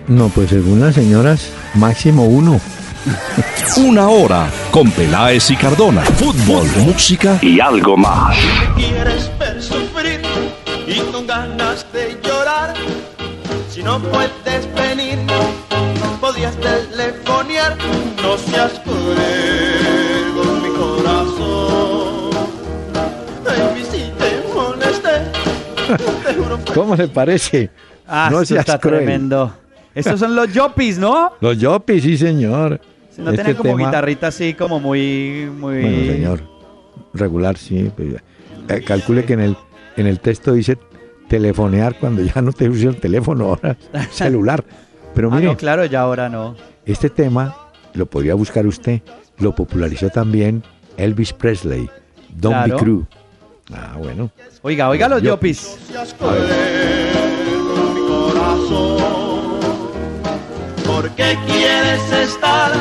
No, pues según las señoras, máximo uno. (laughs) Una hora con Peláez y Cardona. Fútbol, música y algo más. quieres ver sufrir y con ganas de llorar. Si no puedes venir, podías telefonear. No seas cruel (laughs) ¿Cómo le parece? Ah, No esto seas está cruel. tremendo. Estos son los Yopis, ¿no? Los Yopis, sí, señor. No Este tienen como tema- guitarrita así, como muy. muy... Bueno, señor. Regular, sí. pues, eh, calcule que en el, en el texto dice telefonear cuando ya no te usa el teléfono, ahora celular. Pero Ah, mire, no, claro, ya ahora no. este tema lo podría buscar usted. Lo popularizó también Elvis Presley, Don't Claro. Crew. Ah, bueno. Oiga, oiga los Yo- Yopis. seas cruel con mi corazón. ¿Por qué quieres estar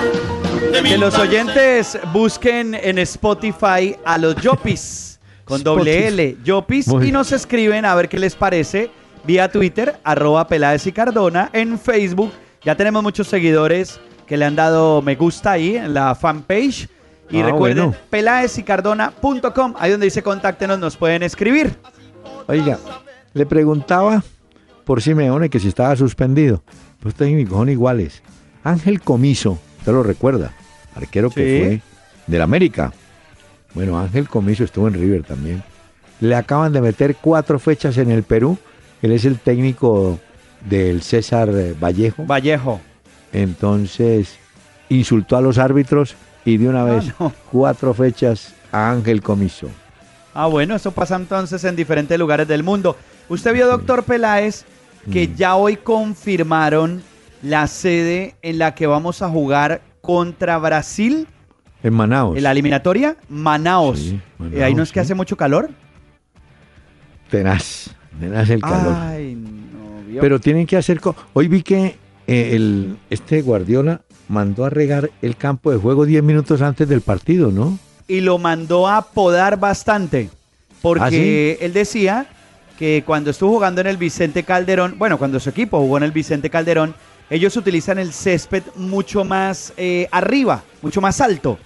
de mi Que los oyentes busquen en Spotify a los Yopis (laughs) con doble L, Yopis, Muy y nos escriben a ver qué les parece vía Twitter, arroba Peláez y Cardona, en Facebook. Ya tenemos muchos seguidores que le han dado me gusta ahí en la fanpage. Y Ah, recuerden, bueno. peláezicardona.com, ahí donde dice contáctenos, nos pueden escribir. Oiga, le preguntaba por Simeone que si estaba suspendido. Pues técnicos son iguales. Ángel Comiso, usted lo recuerda, arquero que fue del América. Bueno, Ángel Comiso estuvo en River también. Le acaban de meter cuatro fechas en el Perú. Él es el técnico del César Vallejo. Vallejo. Entonces, insultó a los árbitros y de una vez no. cuatro fechas a Ángel Comiso. Ah, bueno, eso pasa entonces en diferentes lugares del mundo. Usted vio, doctor Peláez, que Mm. ya hoy confirmaron la sede en la que vamos a jugar contra Brasil En Manaus. en la eliminatoria, Manaos. Sí, Manaos, Eh, ahí no es que hace mucho calor. Tenaz, tenaz el calor. Ay, no, vio. Pero tienen que hacer... Hoy vi que eh, el, este Guardiola mandó a regar el campo de juego 10 minutos antes del partido, ¿no? y lo mandó a podar bastante. Porque ¿Ah, él decía que cuando estuvo jugando en el Vicente Calderón, bueno, cuando su equipo jugó en el Vicente Calderón, ellos utilizan el césped mucho más eh, arriba, mucho más alto.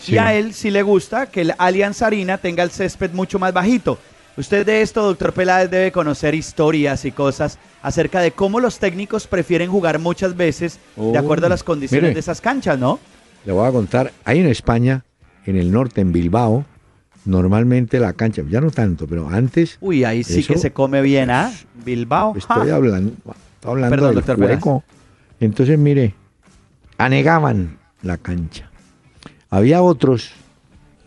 Sí. Y a él sí le gusta que el Allianz Arena tenga el césped mucho más bajito. Usted de esto, doctor Peláez, debe conocer historias y cosas acerca de cómo los técnicos prefieren jugar muchas veces de Oh, acuerdo a las condiciones mire. de esas canchas, ¿no? Le voy a contar, ahí en España, en el norte, en Bilbao, normalmente la cancha, ya no tanto, pero antes Uy, ahí sí Eso- que se come bien, ¿ah? Bilbao. estoy ja. hablando, estoy hablando Perdón, del doctor. Entonces, mire, anegaban la cancha. Había otros,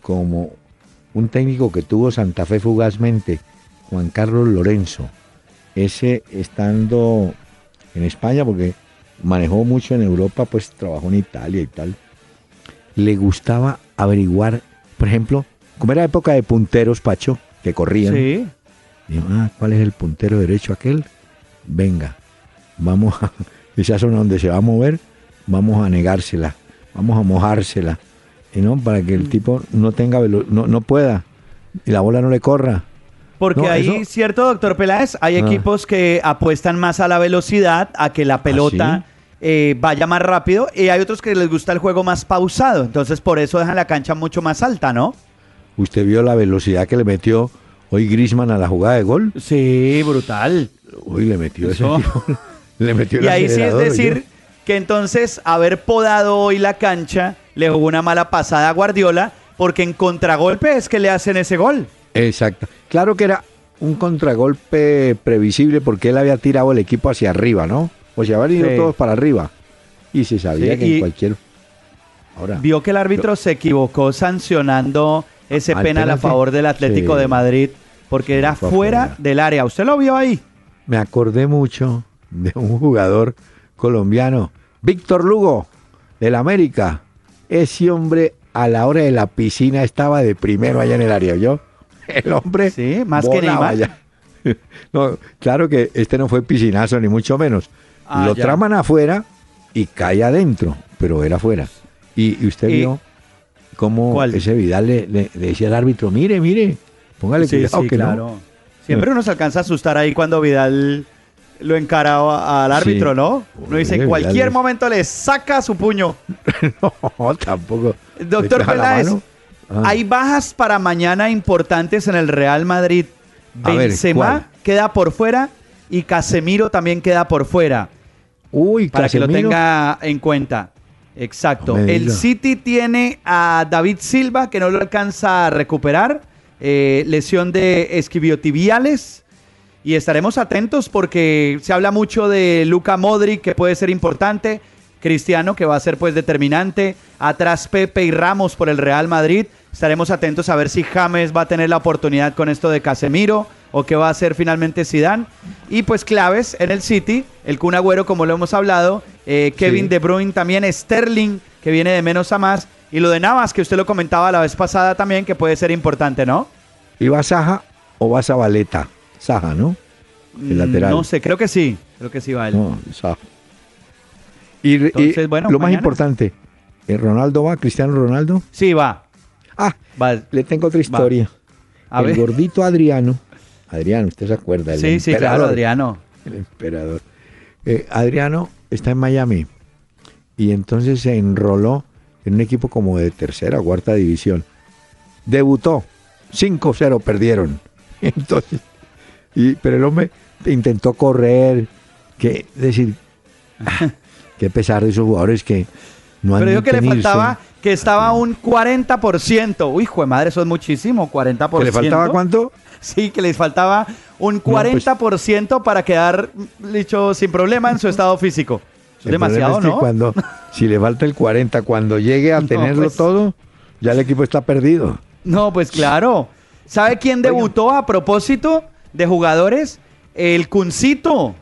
como un técnico que tuvo Santa Fe fugazmente, Juan Carlos Lorenzo. Ese estando en España, porque manejó mucho en Europa, pues trabajó en Italia y tal. Le gustaba averiguar, por ejemplo, como era época de punteros, Pacho, que corrían. Sí. Dijo, ah, ¿cuál es el puntero derecho aquel? Venga, vamos a, (laughs) esa zona donde se va a mover, vamos a negársela. vamos a mojársela, no para que el tipo no tenga velo- no, no pueda y la bola no le corra. Porque No, ahí, eso- cierto, doctor Peláez, hay Ah. equipos que apuestan más a la velocidad, a que la pelota eh, vaya más rápido, y hay otros que les gusta el juego más pausado. Entonces, por eso dejan la cancha mucho más alta, ¿no? Usted vio la velocidad que le metió hoy Grisman a la jugada de gol. Sí, brutal. Uy, le metió Eso. (laughs) le metió el Y ahí sí es decir que entonces haber podado hoy la cancha le jugó una mala pasada a Guardiola, porque en contragolpe es que le hacen ese gol. Exacto. Claro que era un contragolpe previsible porque él había tirado el equipo hacia arriba, ¿no? O sea, habían ido Sí. todos para arriba. Y se sabía Sí, que en cualquier... Ahora, Vio que el árbitro se equivocó sancionando ese ¿Al penal a favor del Atlético Sí. de Madrid porque era Fue fuera afuera. del área. ¿Usted lo vio ahí? me acordé mucho de un jugador colombiano, Víctor Lugo, del América. Ese hombre a la hora de la piscina estaba de primero allá en el área, ¿yo? El hombre Sí, más que Neymar. (laughs) No, claro que este no fue piscinazo, ni mucho menos. Ah, Lo ya. traman afuera y cae adentro, pero era afuera. Y, y usted Y- vio cómo ¿Cuál? ese Vidal le, le- le decía al árbitro, mire, mire, póngale Sí, cuidado sí, que no". claro. Siempre uno se alcanza a asustar ahí cuando Vidal lo encaraba al árbitro, Sí. ¿no? Uno dice, en cualquier momento le saca su puño. (laughs) No, tampoco. (laughs) Doctor Peláez. Ah. hay bajas para mañana importantes en el Real Madrid. Ver, Benzema ¿cuál? queda por fuera y Casemiro también queda por fuera. Uy, para que lo tenga en cuenta. Exacto. No el. City tiene a David Silva que no lo alcanza a recuperar. eh, lesión de esquiviotibiales. Y estaremos atentos porque se habla mucho de Luca Modric que puede ser importante. Cristiano que va a ser pues determinante. Atrás Pepe y Ramos por el Real Madrid. Estaremos atentos a ver si James va a tener la oportunidad con esto de Casemiro o qué va a hacer finalmente Zidane. Y pues claves en el City, el Kun Agüero como lo hemos hablado, eh, Kevin Sí. De Bruyne también, Sterling que viene de menos a más y lo de Navas que usted lo comentaba la vez pasada también que puede ser importante, ¿no? ¿Y va Saja o va Zabaleta? Saja, ¿no? El lateral. No sé, creo que sí, creo que sí va él. No, Saja. Y, y Entonces, bueno, lo más importante, ¿el Ronaldo va? ¿Cristiano Ronaldo? Sí, va. Ah, va. le tengo otra historia. A el ver. gordito Adriano. Adriano, usted se acuerda. El Sí, sí, claro. Adriano. El emperador. Eh, Adriano está en Miami y entonces se enroló en un equipo como de tercera o cuarta división. Debutó, 5-0 perdieron. (laughs) Entonces, y, pero el hombre intentó correr, que decir, ah, qué pesar de esos jugadores que no han Pero dijo que le faltaba, que estaba un 40%. Uy, hijo de madre, eso es muchísimo, 40%. ¿Que le faltaba cuánto? Sí, que les faltaba un pues- 40% para quedar, dicho, sin problema en su (laughs) estado físico. Eso es El demasiado, problema es que ¿no? Cuando, si le falta el 40, cuando llegue a (laughs) No, tenerlo pues. todo, ya el equipo está perdido. No, pues claro. ¿Sabe quién debutó a propósito de jugadores? El Cuncito,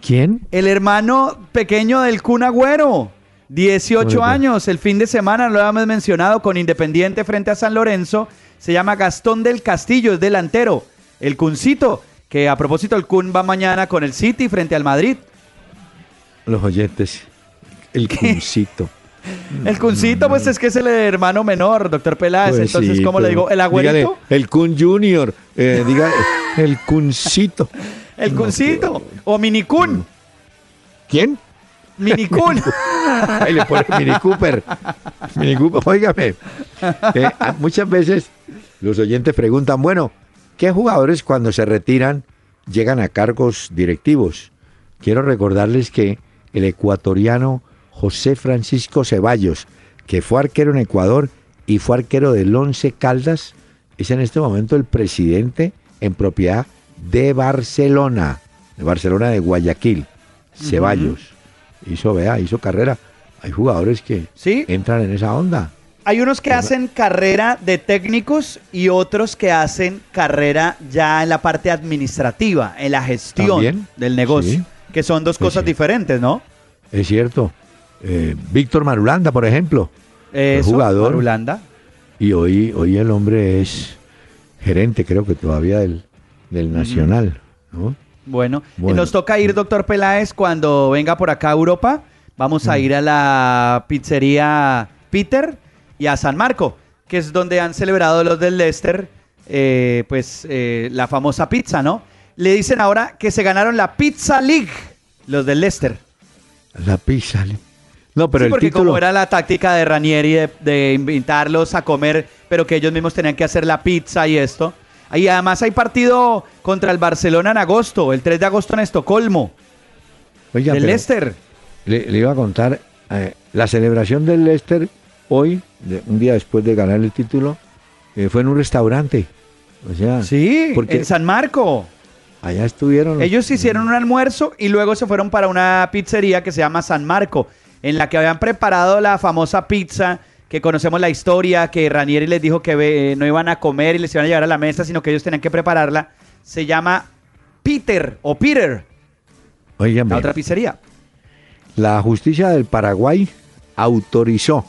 ¿Quién? el hermano pequeño del Kun Agüero. 18 Oiga. años, el fin de semana lo habíamos mencionado con Independiente frente a San Lorenzo. Se llama Gastón del Castillo, es delantero. El Cuncito, que a propósito el Kun va mañana con el City frente al Madrid. Los oyentes. El (laughs) cuncito. El Cuncito, pues es que es el hermano menor, doctor Peláez. Pues Entonces, sí, ¿cómo le pero digo? ¿El dígale, agüerito? el Kun Junior. eh, diga, (laughs) el Cuncito. El No, Cuncito. O Mini Kun. ¿Quién? Mini (laughs) Kun. Ahí le pone Mini Cooper. Mini Cooper. Óigame. eh, a- muchas veces los oyentes preguntan, bueno, ¿qué jugadores cuando se retiran llegan a cargos directivos? Quiero recordarles que el ecuatoriano José Francisco Ceballos, que fue arquero en Ecuador y fue arquero del Once Caldas, es en este momento el presidente en propiedad de Barcelona, de Barcelona de Guayaquil, Ceballos. Hizo, vea, hizo carrera. Hay jugadores que Sí. entran en esa onda. Hay unos que hacen carrera de técnicos y otros que hacen carrera ya en la parte administrativa, en la gestión También, del negocio, sí. que son dos cosas sí. diferentes, ¿no? Es cierto. Eh, Víctor Marulanda, por ejemplo, Eso, jugador. Marulanda. y hoy, hoy el hombre es gerente, creo que todavía del, del Nacional. ¿no? Bueno, Bueno. nos toca ir, doctor Peláez, cuando venga por acá a Europa. vamos a ir a la pizzería Peter y a San Marco, que es donde han celebrado los del Leicester, eh, pues eh, la famosa pizza, ¿no? Le dicen ahora que se ganaron la Pizza League, los del Leicester. La pizza. No, pero Sí, el porque título. como era la táctica de Ranieri de, de invitarlos a comer, pero que ellos mismos tenían que hacer la pizza y esto. Y además hay partido contra el Barcelona en agosto, el 3 de agosto en Estocolmo, Oiga, del Leicester. Le, le iba a contar eh, la celebración del Leicester hoy, de- un día después de ganar el título, eh, fue en un restaurante. O sea, Sí, porque en San Marco. allá estuvieron. los- Ellos hicieron un almuerzo y luego se fueron para una pizzería que se llama San Marco, en la que habían preparado la famosa pizza, que conocemos la historia, que Ranieri les dijo que eh, no iban a comer y les iban a llevar a la mesa, sino que ellos tenían que prepararla. Se llama Peter o Peter, Óigame, la otra pizzería. la justicia del Paraguay autorizó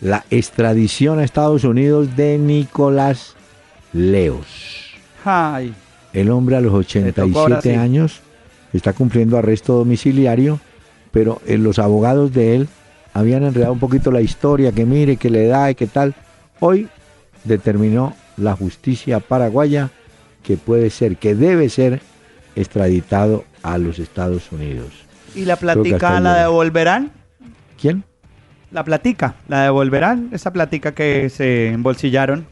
la extradición a Estados Unidos de Nicolás Leos. Ay, El hombre a los tocó ahora 87 sí. años está cumpliendo arresto domiciliario, pero eh, los abogados de él habían enredado un poquito la historia, que mire, que le da y que tal. Hoy determinó la justicia paraguaya que puede ser, que debe ser extraditado a los Estados Unidos. ¿y la platica la devolverán? ¿Quién? La platica, la devolverán, esa platica que se embolsillaron.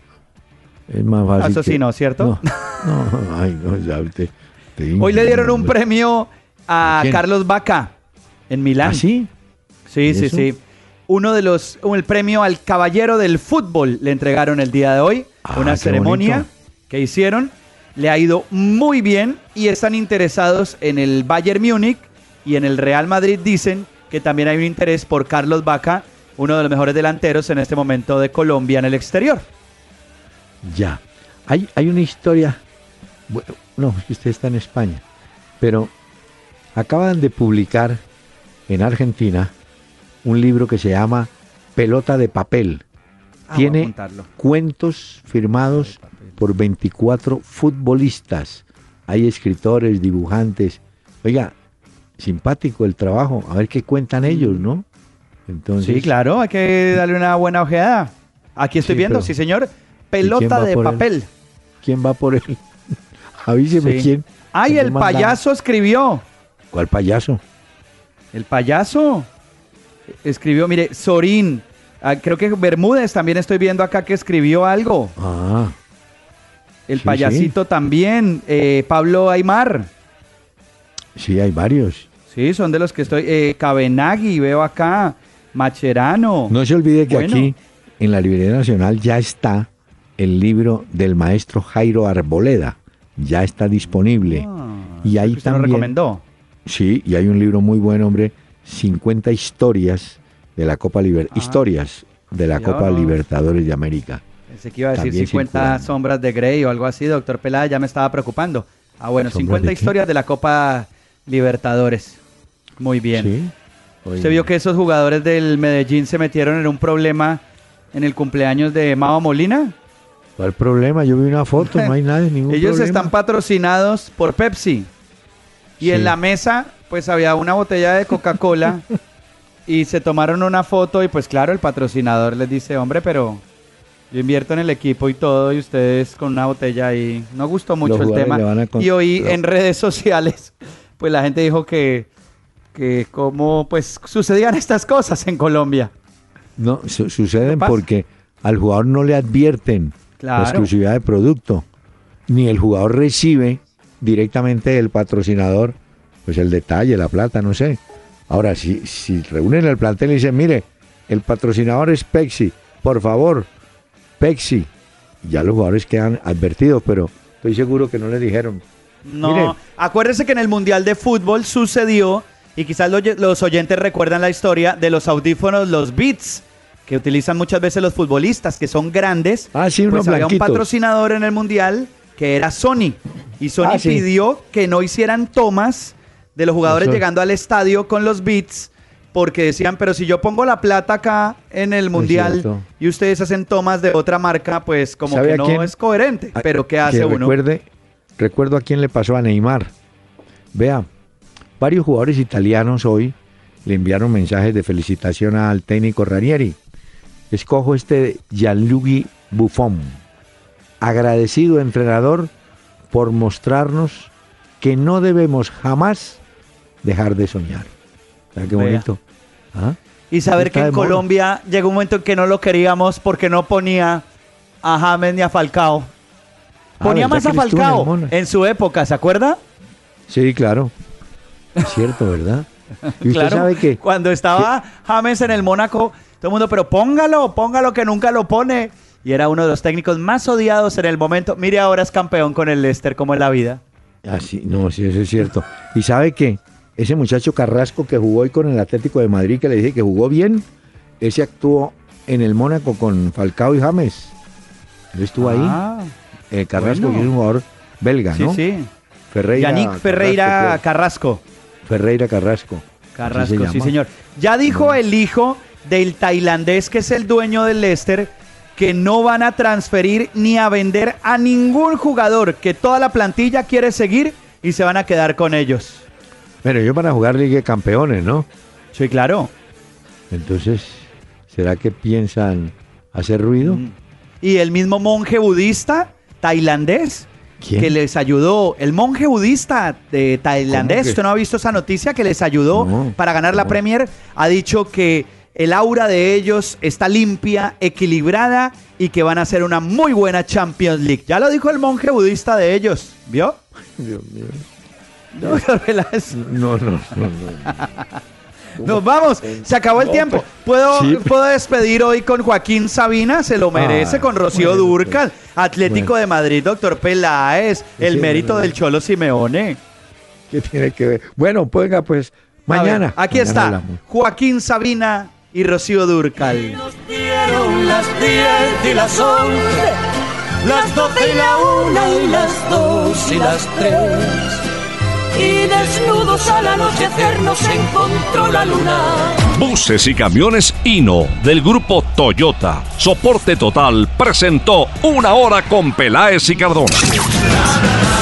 Es más fácil. Eso sí, que- ¿no? ¿Cierto? No, no, (laughs) ay, no, ya usted- te- Hoy le dieron un premio a ¿A quién? Carlos Vaca en Milán. ¿Ah, sí? Sí, ¿Y sí, eso? sí. Uno de los, el premio al caballero del fútbol le entregaron el día de hoy. Ah, una ceremonia bonito. que hicieron. Le ha ido muy bien y están interesados en el Bayern Múnich y en el Real Madrid. Dicen que también hay un interés por Carlos Vaca, uno de los mejores delanteros en este momento de Colombia en el exterior. Ya. Hay, hay una historia. Bueno, no, usted está en España. Pero acaban de publicar en Argentina un libro que se llama Pelota de Papel. Ah, Tiene cuentos firmados por 24 futbolistas. Hay escritores, dibujantes. Oiga, simpático el trabajo. A ver qué cuentan ellos, ¿no? Entonces, Sí, claro, hay que darle una buena ojeada. Aquí estoy Sí, viendo, pero- sí señor. Pelota de él? papel. ¿quién va por él? (laughs) Avíseme Sí. quién. Ay, ¿Quién el payaso escribió. ¿Cuál payaso? El payaso escribió, mire, Sorín. Ah, creo que Bermúdez también estoy viendo acá que escribió algo. Ah, El Sí, payasito también. Eh, Pablo Aymar. sí, hay varios. Sí, son de los que estoy. Eh, Cabenagui, veo acá. Macherano. No se olvide que Bueno. aquí, en la Librería Nacional, ya está el libro del maestro Jairo Arboleda. Ya está disponible. Ah, y ahí también. recomendó. Sí, y hay un libro muy bueno, hombre. 50 historias de la Copa Liber Ah. Historias de la Copa. Libertadores de América. Pensé que iba a decir También 50 circulan. sombras de Grey o algo así, doctor Pelada, ya me estaba preocupando. Ah, bueno, ¿Sombras 50 de qué? historias de la Copa Libertadores. Muy bien. Sí. ¿Usted vio que esos jugadores del Medellín se metieron en un problema en el cumpleaños de Mao Molina? ¿Cuál problema? Yo vi una foto, no hay nada, ningún (laughs) Ellos problema. están patrocinados por Pepsi. Y Sí. en la mesa, pues había una botella de Coca-Cola y se tomaron una foto y pues claro, el patrocinador les dice, hombre, pero yo invierto en el equipo y todo y ustedes con una botella ahí. No gustó mucho Los el tema. Y hoy en redes sociales, pues la gente dijo que, que cómo pues sucedían estas cosas en Colombia. No, su- suceden porque al jugador no le advierten Claro. la exclusividad de producto, ni el jugador recibe directamente del patrocinador, pues el detalle, la plata, no sé. Ahora, si, si reúnen el plantel y dicen, mire, el patrocinador es Pepsi, por favor, Pepsi, ya los jugadores quedan advertidos, pero estoy seguro que no les dijeron. No, Mire. acuérdese que en el Mundial de Fútbol sucedió, y quizás lo- los oyentes recuerdan la historia de los audífonos, los Beats, que utilizan muchas veces los futbolistas, que son grandes. Ah, sí, unos pues había un patrocinador en el Mundial que era Sony, y Sony Ah, sí. pidió que no hicieran tomas de los jugadores Eso. llegando al estadio con los Beats, porque decían, pero si yo pongo la plata acá en el Mundial y ustedes hacen tomas de otra marca, pues como ¿Sabe que no quién? es coherente. Ah, Pero ¿qué que hace uno? Recuerde, recuerdo a quién le pasó a Neymar. Vea, varios jugadores italianos hoy le enviaron mensajes de felicitación al técnico Ranieri. Escojo este Gianluigi Buffon, agradecido entrenador por mostrarnos que no debemos jamás dejar de soñar. ¿Sabes qué bonito? ¿Ah? Y saber que en Colombia llegó un momento en que no lo queríamos porque no ponía a James ni a Falcao. Ah, ponía más a Falcao en, su época, ¿se acuerda? Sí, claro. Es cierto, ¿verdad? (laughs) Y usted sabe que cuando estaba James en el Mónaco, todo el mundo, pero póngalo, póngalo que nunca lo pone. Y era uno de los técnicos más odiados en el momento. Mire, ahora es campeón con el Leicester, como en la vida. Así, no, sí, eso es cierto. Y sabe que ese muchacho Carrasco que jugó hoy con el Atlético de Madrid, que le dije que jugó bien, ese actuó en el Mónaco con Falcao y James. Él estuvo ahí. Ah, eh, Carrasco, que es un jugador belga, ¿no? Sí, sí. Ferreira. Yannick Ferreira Carrasco. Ferreira Carrasco. Carrasco, sí, señor. Ya dijo el hijo del tailandés que es el dueño del Leicester que no van a transferir ni a vender a ningún jugador, que toda la plantilla quiere seguir y se van a quedar con ellos. Pero ellos van a jugar Liga de Campeones, ¿no? Sí, claro. Entonces, ¿será que piensan hacer ruido? Mm. Y el mismo monje budista tailandés que les ayudó, el monje budista de tailandés, ¿usted no ha visto esa noticia que les ayudó para ganar la Premier? Ha dicho que el aura de ellos está limpia, equilibrada y que van a ser una muy buena Champions League. Ya lo dijo el monje budista de ellos, ¿vio? Dios mío. (laughs) No, no, no, no. (laughs) Nos vamos, se acabó el tiempo. Pues, ¿Puedo, ¿Puedo despedir hoy con Joaquín Sabina? Se lo merece, ah, con Rocío Durcal, Atlético de Madrid, doctor Peláez, el mérito del Cholo Simeone. ¿Qué tiene que ver? Bueno, pues, pues mañana. aquí está, Joaquín Sabina y Rocío Durcal. Nos dieron las 10 y las 11, las 12 y la 1 y las 2 y las 3. Y desnudos al anochecer nos encontró la luna. Buses y camiones Hino del grupo Toyota. Soporte total presentó una hora con Peláez y Cardona.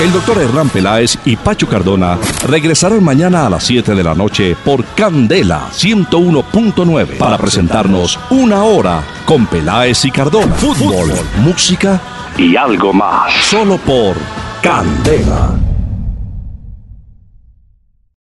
El doctor Hernán Peláez y Pacho Cardona regresarán mañana a las 7 de la noche por Candela 101.9 para presentarnos una hora con Peláez y Cardona. Fútbol, música y algo más. Solo por Candela.